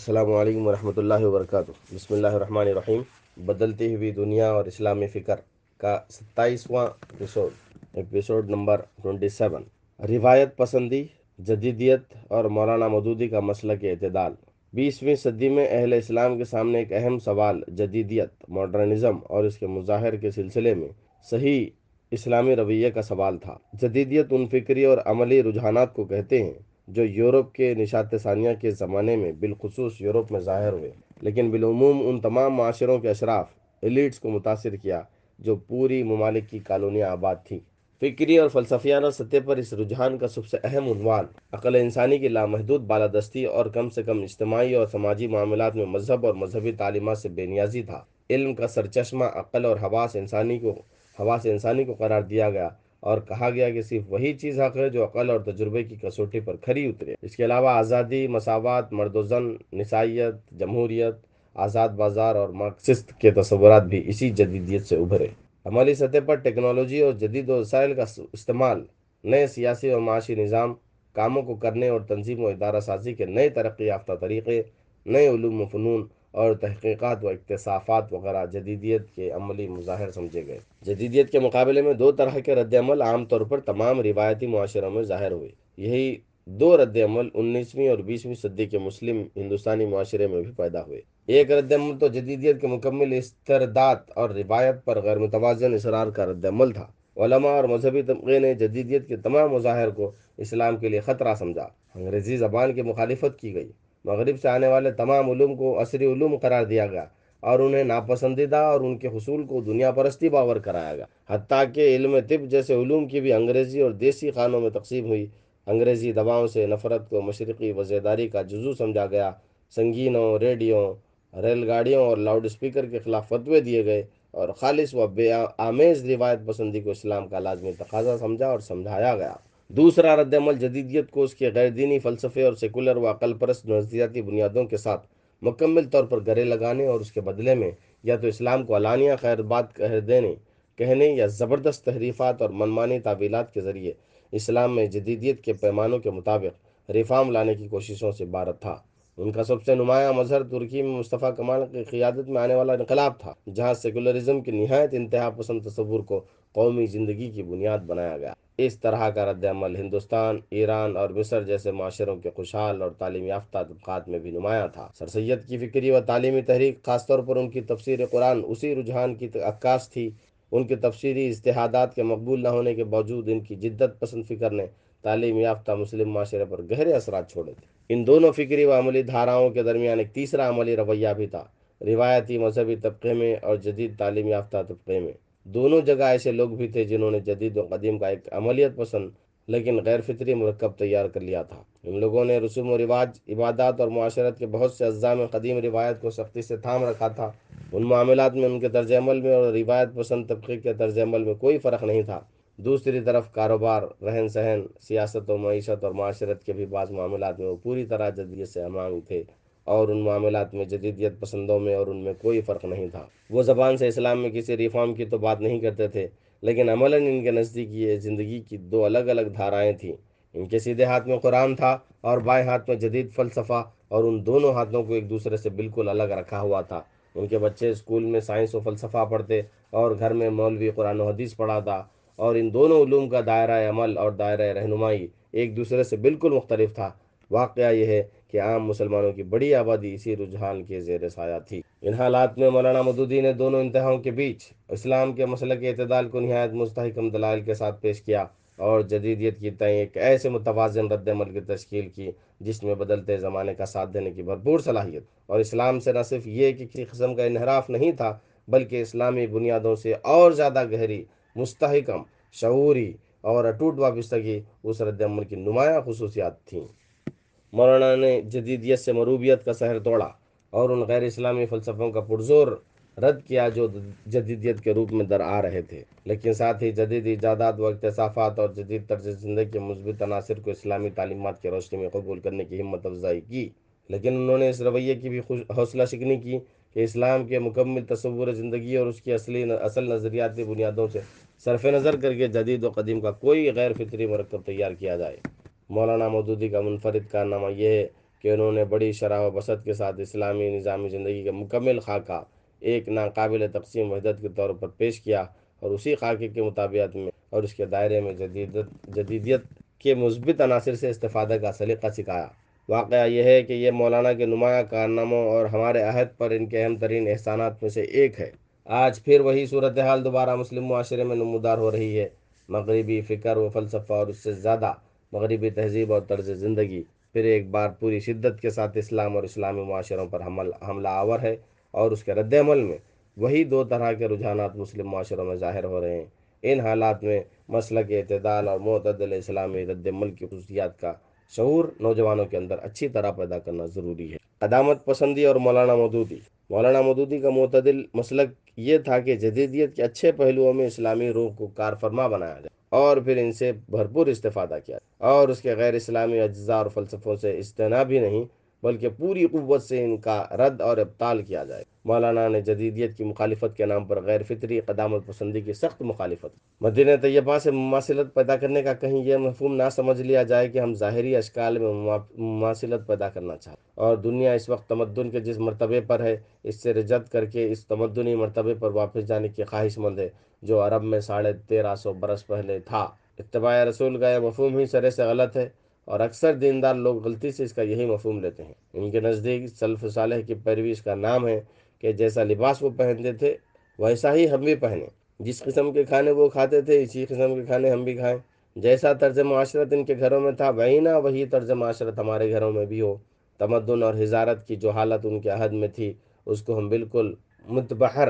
السلام علیکم ورحمۃ اللہ وبرکاتہ۔ بسم اللہ الرحمن الرحیم۔ بدلتی ہوئی دنیا اور اسلامی فکر کا ستائیسواں episode episode number twenty seven روایت پسندی، جدیدیت اور مولانا مدودی کا مسئلہ کے اعتدال۔ بیسویں صدی میں اہل اسلام کے سامنے ایک اہم سوال، جدیدیت، ماڈرنزم اور اس کے مظاہر کے سلسلے میں صحیح اسلامی رویہ کا سوال تھا۔ جدیدیت ان فکری اور عملی رجحانات کو کہتے ہیں۔ جو یورپ کے نشات ثانیہ کے زمانے میں بالخصوص یورپ میں ظاہر ہوئے، لیکن بالعموم ان تمام معاشروں کے اشراف، ایلیٹس کو متاثر کیا، جو پوری ممالک کی کالونیاں آباد تھیں۔ فکری اور فلسفیانہ سطح پر اس رجحان کا سب سے اہم عنوان، عقل انسانی کی لامحدود بالادستی اور کم سے کم اجتماعی اور سماجی معاملات میں مذہب اور مذہبی تعلیمات سے بے نیازی تھا۔ علم کا سرچشمہ، عقل اور حواس انسانی کو، حواس انسانی کو قرار دیا گیا۔ اور کہا گیا کہ صرف وہی چیز حق ہے جو عقل اور تجربے کی کسوٹی پر کھری اترے۔ اس کے علاوہ آزادی، مساوات، مرد و زن، نسائیت، جمہوریت، آزاد بازار اور مارکسسٹ کے تصورات بھی اسی جدیدیت سے ابھرے۔ عملی سطح پر ٹیکنالوجی اور جدید وسائل کا استعمال، نئے سیاسی اور معاشی نظام، کاموں کو کرنے اور تنظیم و ادارہ سازی کے نئے ترقی یافتہ طریقے، نئے علوم و فنون اور تحقیقات و اقتصافات وغیرہ جدیدیت کے عملی مظاہر سمجھے گئے۔ جدیدیت کے مقابلے میں دو طرح کے رد عمل عام طور پر تمام روایتی معاشروں میں ظاہر ہوئے۔ یہی دو رد عمل انیسویں اور بیسویں صدی کے مسلم ہندوستانی معاشرے میں بھی پیدا ہوئے۔ ایک رد عمل تو جدیدیت کے مکمل استرداد اور روایت پر غیر متوازن اصرار کا رد عمل تھا۔ علماء اور مذہبی طبقے نے جدیدیت کے تمام مظاہر کو اسلام کے لیے خطرہ سمجھا۔ انگریزی زبان کی مخالفت کی گئی۔ مغرب سے آنے والے تمام علوم کو عصری علوم قرار دیا گیا اور انہیں ناپسندیدہ اور ان کے حصول کو دنیا پرستی باور کرایا گیا۔ حتیٰ کہ علم طب جیسے علوم کی بھی انگریزی اور دیسی خانوں میں تقسیم ہوئی۔ انگریزی دواؤں سے نفرت کو مشرقی وزیداری کا جزو سمجھا گیا۔ سنگینوں ریڈیو ریل گاڑیوں اور لاؤڈ اسپیکر کے خلاف فتوے دیے گئے اور خالص و بے آمیز روایت پسندی کو اسلام کا لازمی تقاضا سمجھا اور سمجھایا گیا۔ دوسرا رد عمل جدیدیت کو اس کے غیر دینی فلسفے اور سیکولر و عقل پرست نظریاتی بنیادوں کے ساتھ مکمل طور پر گرے لگانے اور اس کے بدلے میں یا تو اسلام کو علانیہ خیر بات کہہ دینے، کہنے یا زبردست تحریفات اور منمانی تعویلات کے ذریعے اسلام میں جدیدیت کے پیمانوں کے مطابق ریفارم لانے کی کوششوں سے عبارت تھا۔ ان کا سب سے نمایاں مظہر ترکی میں مصطفیٰ کمال کی قیادت میں آنے والا انقلاب تھا، جہاں سیکولرزم کی نہایت انتہا پسند تصور کو قومی زندگی کی بنیاد بنایا گیا۔ اس طرح کا رد عمل ہندوستان، ایران اور مصر جیسے معاشروں کے خوشحال اور تعلیم یافتہ طبقات میں بھی نمایاں تھا۔ سر سید کی فکری و تعلیمی تحریک، خاص طور پر ان کی تفسیر قرآن، اسی رجحان کی عکاس تھی۔ ان کے تفسیری اجتہادات کے مقبول نہ ہونے کے باوجود ان کی جدت پسند فکر نے تعلیم یافتہ مسلم معاشرے پر گہرے اثرات چھوڑے تھے۔ ان دونوں فکری و عملی دھاراؤں کے درمیان ایک تیسرا عملی رویہ بھی تھا، روایتی مذہبی طبقے میں اور جدید تعلیم یافتہ طبقے میں۔ دونوں جگہ ایسے لوگ بھی تھے جنہوں نے جدید و قدیم کا ایک عملیت پسند لیکن غیر فطری مرکب تیار کر لیا تھا۔ ان لوگوں نے رسوم و رواج، عبادات اور معاشرت کے بہت سے اجزاء میں قدیم روایت کو سختی سے تھام رکھا تھا۔ ان معاملات میں ان کے طرز عمل میں اور روایت پسند طبقے کے طرز عمل میں کوئی فرق نہیں تھا۔ دوسری طرف کاروبار، رہن سہن، سیاست و معیشت اور معاشرت کے بھی بعض معاملات میں وہ پوری طرح جدید سے امانگ تھے اور ان معاملات میں جدیدیت پسندوں میں اور ان میں کوئی فرق نہیں تھا۔ وہ زبان سے اسلام میں کسی ریفارم کی تو بات نہیں کرتے تھے، لیکن عملاً ان کے نزدیک یہ زندگی کی دو الگ الگ دھارائیں تھیں۔ ان کے سیدھے ہاتھ میں قرآن تھا اور بائیں ہاتھ میں جدید فلسفہ اور ان دونوں ہاتھوں کو ایک دوسرے سے بالکل الگ رکھا ہوا تھا۔ ان کے بچے اسکول میں سائنس و فلسفہ پڑھتے اور گھر میں مولوی قرآن و حدیث پڑھاتا اور ان دونوں علوم کا دائرہ عمل اور دائرہ رہنمائی ایک دوسرے سے بالکل مختلف تھا۔ واقعہ یہ ہے کہ عام مسلمانوں کی بڑی آبادی اسی رجحان کے زیر سایہ تھی۔ ان حالات میں مولانا مدودی نے دونوں انتہاؤں کے بیچ اسلام کے مسئلہ کے اعتدال کو نہایت مستحکم دلائل کے ساتھ پیش کیا اور جدیدیت کی تئیں ایک ایسے متوازن رد عمل کی تشکیل کی جس میں بدلتے زمانے کا ساتھ دینے کی بھرپور صلاحیت۔ اور اسلام سے نہ صرف یہ کہ کسی قسم کا انحراف نہیں تھا، بلکہ اسلامی بنیادوں سے اور زیادہ گہری مستحکم، شعوری اور اٹوٹ وابستگی اس رد عمل کی نمایاں خصوصیات تھیں۔ مولانا نے جدیدیت سے مروبیت کا سحر توڑا اور ان غیر اسلامی فلسفوں کا پرزور رد کیا جو جدیدیت کے روپ میں در آ رہے تھے۔ لیکن ساتھ ہی جدید ایجادات و اقتصافات اور جدید طرز زندگی کے مثبت عناصر کو اسلامی تعلیمات کی روشنی میں قبول کرنے کی ہمت افزائی کی۔ لیکن انہوں نے اس رویے کی بھی حوصلہ شکنی کی۔ کہ اسلام کے مکمل تصور زندگی اور اس کی اصلی اصل نظریاتی بنیادوں سے صرف نظر کر کے جدید و قدیم کا کوئی غیر فطری مرکب تیار کیا جائے۔ مولانا مودودی کا منفرد کارنامہ یہ ہے کہ انہوں نے بڑی شرح و بسط کے ساتھ اسلامی نظامی زندگی کا مکمل خاکہ ایک ناقابل تقسیم وحدت کے طور پر پیش کیا اور اسی خاکے کے مطابعت میں اور اس کے دائرے میں جدیدت جدیدیت کے مثبت عناصر سے استفادہ کا سلیقہ سکھایا۔ واقعہ یہ ہے کہ یہ مولانا کے نمایاں کارناموں اور ہمارے عہد پر ان کے اہم ترین احسانات میں سے ایک ہے۔ آج پھر وہی صورتحال دوبارہ مسلم معاشرے میں نمودار ہو رہی ہے۔ مغربی فکر و فلسفہ اور اس سے زیادہ مغربی تہذیب اور طرز زندگی پھر ایک بار پوری شدت کے ساتھ اسلام اور اسلامی معاشروں پر حمل، حملہ آور ہے اور اس کے رد عمل میں وہی دو طرح کے رجحانات مسلم معاشروں میں ظاہر ہو رہے ہیں۔ ان حالات میں مسلک اعتدال اور معتدل اسلامی رد عمل کی خصوصیات کا شعور نوجوانوں کے اندر اچھی طرح پیدا کرنا ضروری ہے۔ قدامت پسندی اور مولانا مودودی۔ مولانا مودودی کا معتدل مسلک یہ تھا کہ جدیدیت کے اچھے پہلوؤں میں اسلامی روح کو کار فرما بنایا جائے اور پھر ان سے بھرپور استفادہ کیا اور اس کے غیر اسلامی اجزاء اور فلسفوں سے اجتناب بھی نہیں بلکہ پوری قوت سے ان کا رد اور ابطال کیا جائے۔ مولانا نے جدیدیت کی مخالفت کے نام پر غیر فطری قدامت پسندی کی سخت مخالفت۔ مدینہ طیبہ سے مماثلت پیدا کرنے کا کہیں یہ مفہوم نہ سمجھ لیا جائے کہ ہم ظاہری اشکال میں مماثلت پیدا کرنا چاہتے اور دنیا اس وقت تمدن کے جس مرتبے پر ہے، اس سے رجت کر کے اس تمدنی مرتبے پر واپس جانے کی خواہش مند ہے، جو عرب میں ساڑھے تیرہ سو برس پہلے تھا۔ اتباع رسول کا یہ مفہوم ہی سرے سے غلط ہے۔ اور اکثر دیندار لوگ غلطی سے اس کا یہی مفہوم لیتے ہیں۔ ان کے نزدیک سلف صالح کی پیروی اس کا نام ہے کہ جیسا لباس وہ پہنتے تھے، ویسا ہی ہم بھی پہنیں۔ جس قسم کے کھانے وہ کھاتے تھے، اسی قسم کے کھانے ہم بھی کھائیں۔ جیسا طرز معاشرت ان کے گھروں میں تھا وہی نہ وہی طرز معاشرت ہمارے گھروں میں بھی ہو۔ تمدن اور حضارت کی جو حالت ان کے عہد میں تھی، اس کو ہم بالکل متبحر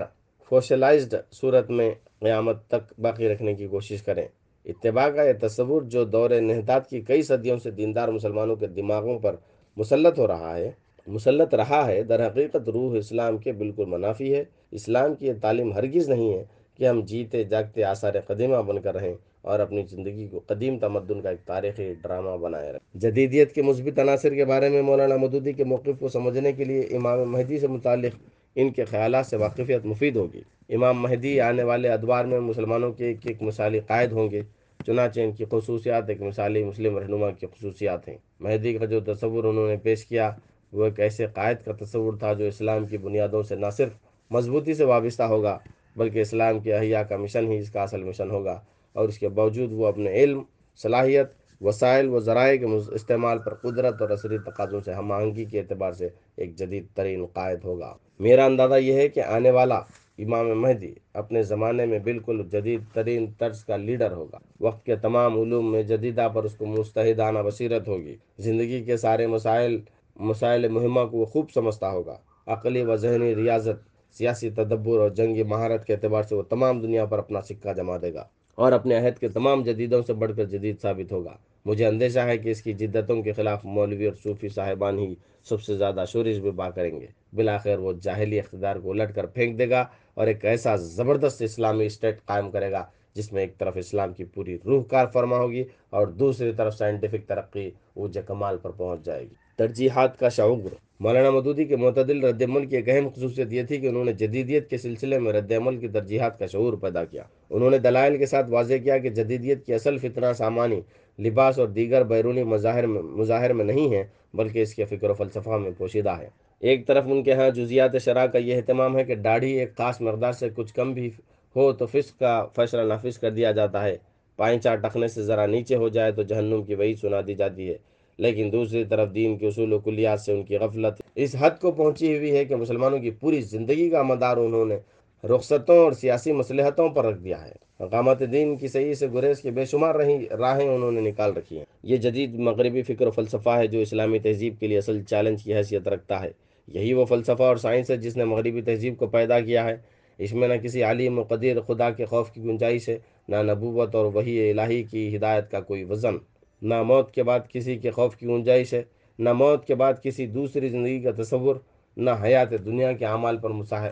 فوشلائزڈ صورت میں قیامت تک باقی رکھنے کی کوشش کریں۔ اتباع کا یہ تصور جو دور نہداد کی کئی صدیوں سے دیندار مسلمانوں کے دماغوں پر مسلط ہو رہا ہے، مسلط رہا ہے، در حقیقت روح اسلام کے بالکل منافی ہے۔ اسلام کی یہ تعلیم ہرگز نہیں ہے کہ ہم جیتے جاگتے آثار قدیمہ بن کر رہیں اور اپنی زندگی کو قدیم تمدن کا ایک تاریخی ڈرامہ بنائے رہیں۔ جدیدیت کے مثبت عناصر کے بارے میں مولانا مدودی کے موقف کو سمجھنے کے لیے امام مہدی سے متعلق ان کے خیالات سے واقفیت مفید ہوگی۔ امام مہدی آنے والے ادوار میں مسلمانوں کے ایک ایک مثالی قائد ہوں گے۔ چنانچہ ان کی خصوصیات ایک مثالی مسلم رہنما کی خصوصیات ہیں۔ مہدی کا جو تصور انہوں نے پیش کیا، وہ ایک ایسے قائد کا تصور تھا جو اسلام کی بنیادوں سے نہ صرف مضبوطی سے وابستہ ہوگا، بلکہ اسلام کے احیاء کا مشن ہی اس کا اصل مشن ہوگا۔ اور اس کے باوجود وہ اپنے علم، صلاحیت، وسائل و ذرائع کے استعمال پر قدرت اور عصری تقاضوں سے ہم آہنگی کے اعتبار سے ایک جدید ترین قائد ہوگا۔ میرا اندازہ یہ ہے کہ آنے والا امام مہدی اپنے زمانے میں بالکل جدید ترین طرز کا لیڈر ہوگا۔ وقت کے تمام علوم میں جدیدہ پر اس کو مستحدانہ بصیرت ہوگی۔ زندگی کے سارے مسائل مسائل مہمہ کو وہ خوب سمجھتا ہوگا۔ عقلی و ذہنی ریاضت، سیاسی تدبر اور جنگی مہارت کے اعتبار سے وہ تمام دنیا پر اپنا سکہ جما دے گا۔ اور اپنے عہد کے تمام جدیدوں سے بڑھ کر جدید ثابت ہوگا۔ مجھے اندیشہ ہے کہ اس کی جدتوں کے خلاف مولوی اور صوفی صاحبان ہی سب سے زیادہ شورش بھی با کریں گے۔ بلاخر وہ جاہلی اقتدار کو الٹ کر پھینک دے گا اور ایک ایسا زبردست اسلامی اسٹیٹ قائم کرے گا جس میں ایک طرف اسلام کی پوری روح کار فرما ہوگی اور دوسری طرف سائنٹیفک ترقی اوج کمال پر پہنچ جائے گی۔ ترجیحات کا شعور۔ مولانا مدودی کے معتدل رد عمل کی ایک اہم خصوصیت یہ تھی کہ انہوں نے جدیدیت کے سلسلے میں رد عمل کی ترجیحات کا شعور پیدا کیا۔ انہوں نے دلائل کے ساتھ واضح کیا کہ جدیدیت کی اصل فتنہ سامانی، لباس اور دیگر بیرونی مظاہر میں مظاہر میں نہیں ہے بلکہ اس کے فکر و فلسفہ میں پوشیدہ ہے ایک طرف ان کے ہاں جزیات شرح کا یہ اہتمام ہے کہ داڑھی ایک خاص مقدار سے کچھ کم بھی ہو تو فسق کا فیصلہ نافذ کر دیا جاتا ہے۔ پائنچا ٹکنے سے ذرا نیچے ہو جائے تو جہنم کی وہی سنا دی جاتی ہے۔ لیکن دوسری طرف دین کے اصول و کلیات سے ان کی غفلت اس حد کو پہنچی ہوئی ہے کہ مسلمانوں کی پوری زندگی کا مدار انہوں نے رخصتوں اور سیاسی مصلحتوں پر رکھ دیا ہے۔ مقامات دین کی صحیح سے گریز کی بے شمار رہیں راہیں انہوں نے نکال رکھی ہیں۔ یہ جدید مغربی فکر و فلسفہ ہے جو اسلامی تہذیب کے لیے اصل چیلنج کی حیثیت رکھتا ہے۔ یہی وہ فلسفہ اور سائنس ہے جس نے مغربی تہذیب کو پیدا کیا ہے۔ اس میں نہ کسی عالم و قدیر خدا کے خوف کی گنجائش ہے، نہ نبوت اور وہی الہی کی ہدایت کا کوئی وزن۔ نہ موت کے بعد کسی کے خوف کی گنجائش ہے، نہ موت کے بعد کسی دوسری زندگی کا تصور، نہ حیات دنیا کے اعمال پر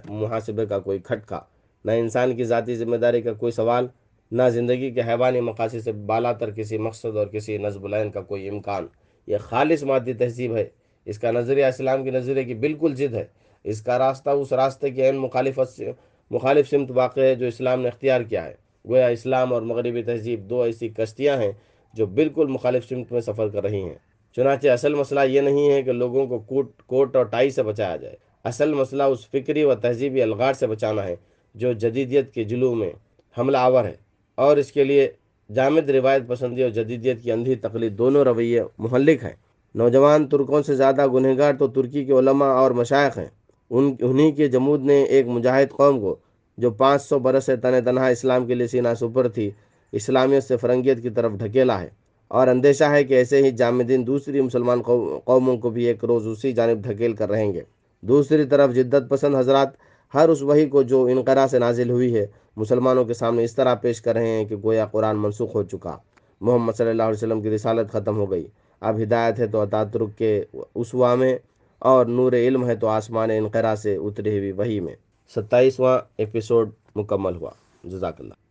محاسبے کا کوئی کھٹکا، نہ انسان کی ذاتی ذمہ داری کا کوئی سوال، نہ زندگی کے حیوانی مقاصد سے بالا تر کسی مقصد اور کسی نظب العین کا کوئی امکان۔ یہ خالص مادی تہذیب ہے۔ اس کا نظریہ اسلام کے نظریے کی بالکل ضد ہے۔ اس کا راستہ اس راستے کی عین مخالفت سے، مخالف سمت واقع ہے جو اسلام نے اختیار کیا ہے۔ گویا اسلام اور مغربی تہذیب دو ایسی کشتیاں ہیں جو بالکل مخالف سمت میں سفر کر رہی ہیں۔ چنانچہ اصل مسئلہ یہ نہیں ہے کہ لوگوں کو کوٹ کوٹ اور ٹائی سے بچایا جائے۔ اصل مسئلہ اس فکری و تہذیبی الغار سے بچانا ہے جو جدیدیت کے جلو میں حملہ آور ہے۔ اور اس کے لیے جامد روایت پسندی اور جدیدیت کی اندھی تقلید دونوں رویے محلک ہیں۔ نوجوان ترکوں سے زیادہ گنہگار تو ترکی کے علماء اور مشائق ہیں۔ ان، انہی کے جمود نے ایک مجاہد قوم کو جو پانچ سو برس سے تن تنہا اسلام کے لیے سینہ سپر تھی اسلامیت سے فرنگیت کی طرف ڈھکیلا ہے اور اندیشہ ہے کہ ایسے ہی جامدین دوسری مسلمان قوموں کو بھی ایک روز اسی جانب ڈھکیل کر رہیں گے۔ دوسری طرف جدت پسند حضرات ہر اس وہی کو جو انقرا سے نازل ہوئی ہے، مسلمانوں کے سامنے اس طرح پیش کر رہے ہیں کہ گویا قرآن منسوخ ہو چکا۔ محمد صلی اللہ علیہ وسلم کی رسالت ختم ہو گئی۔ اب ہدایت ہے تو ترک کے اسوا میں اور نور علم ہے تو آسمان انقرا سے اتری ہوئی وہی میں۔ ستائیسواں ایپیسوڈ مکمل ہوا۔ جزاک اللہ۔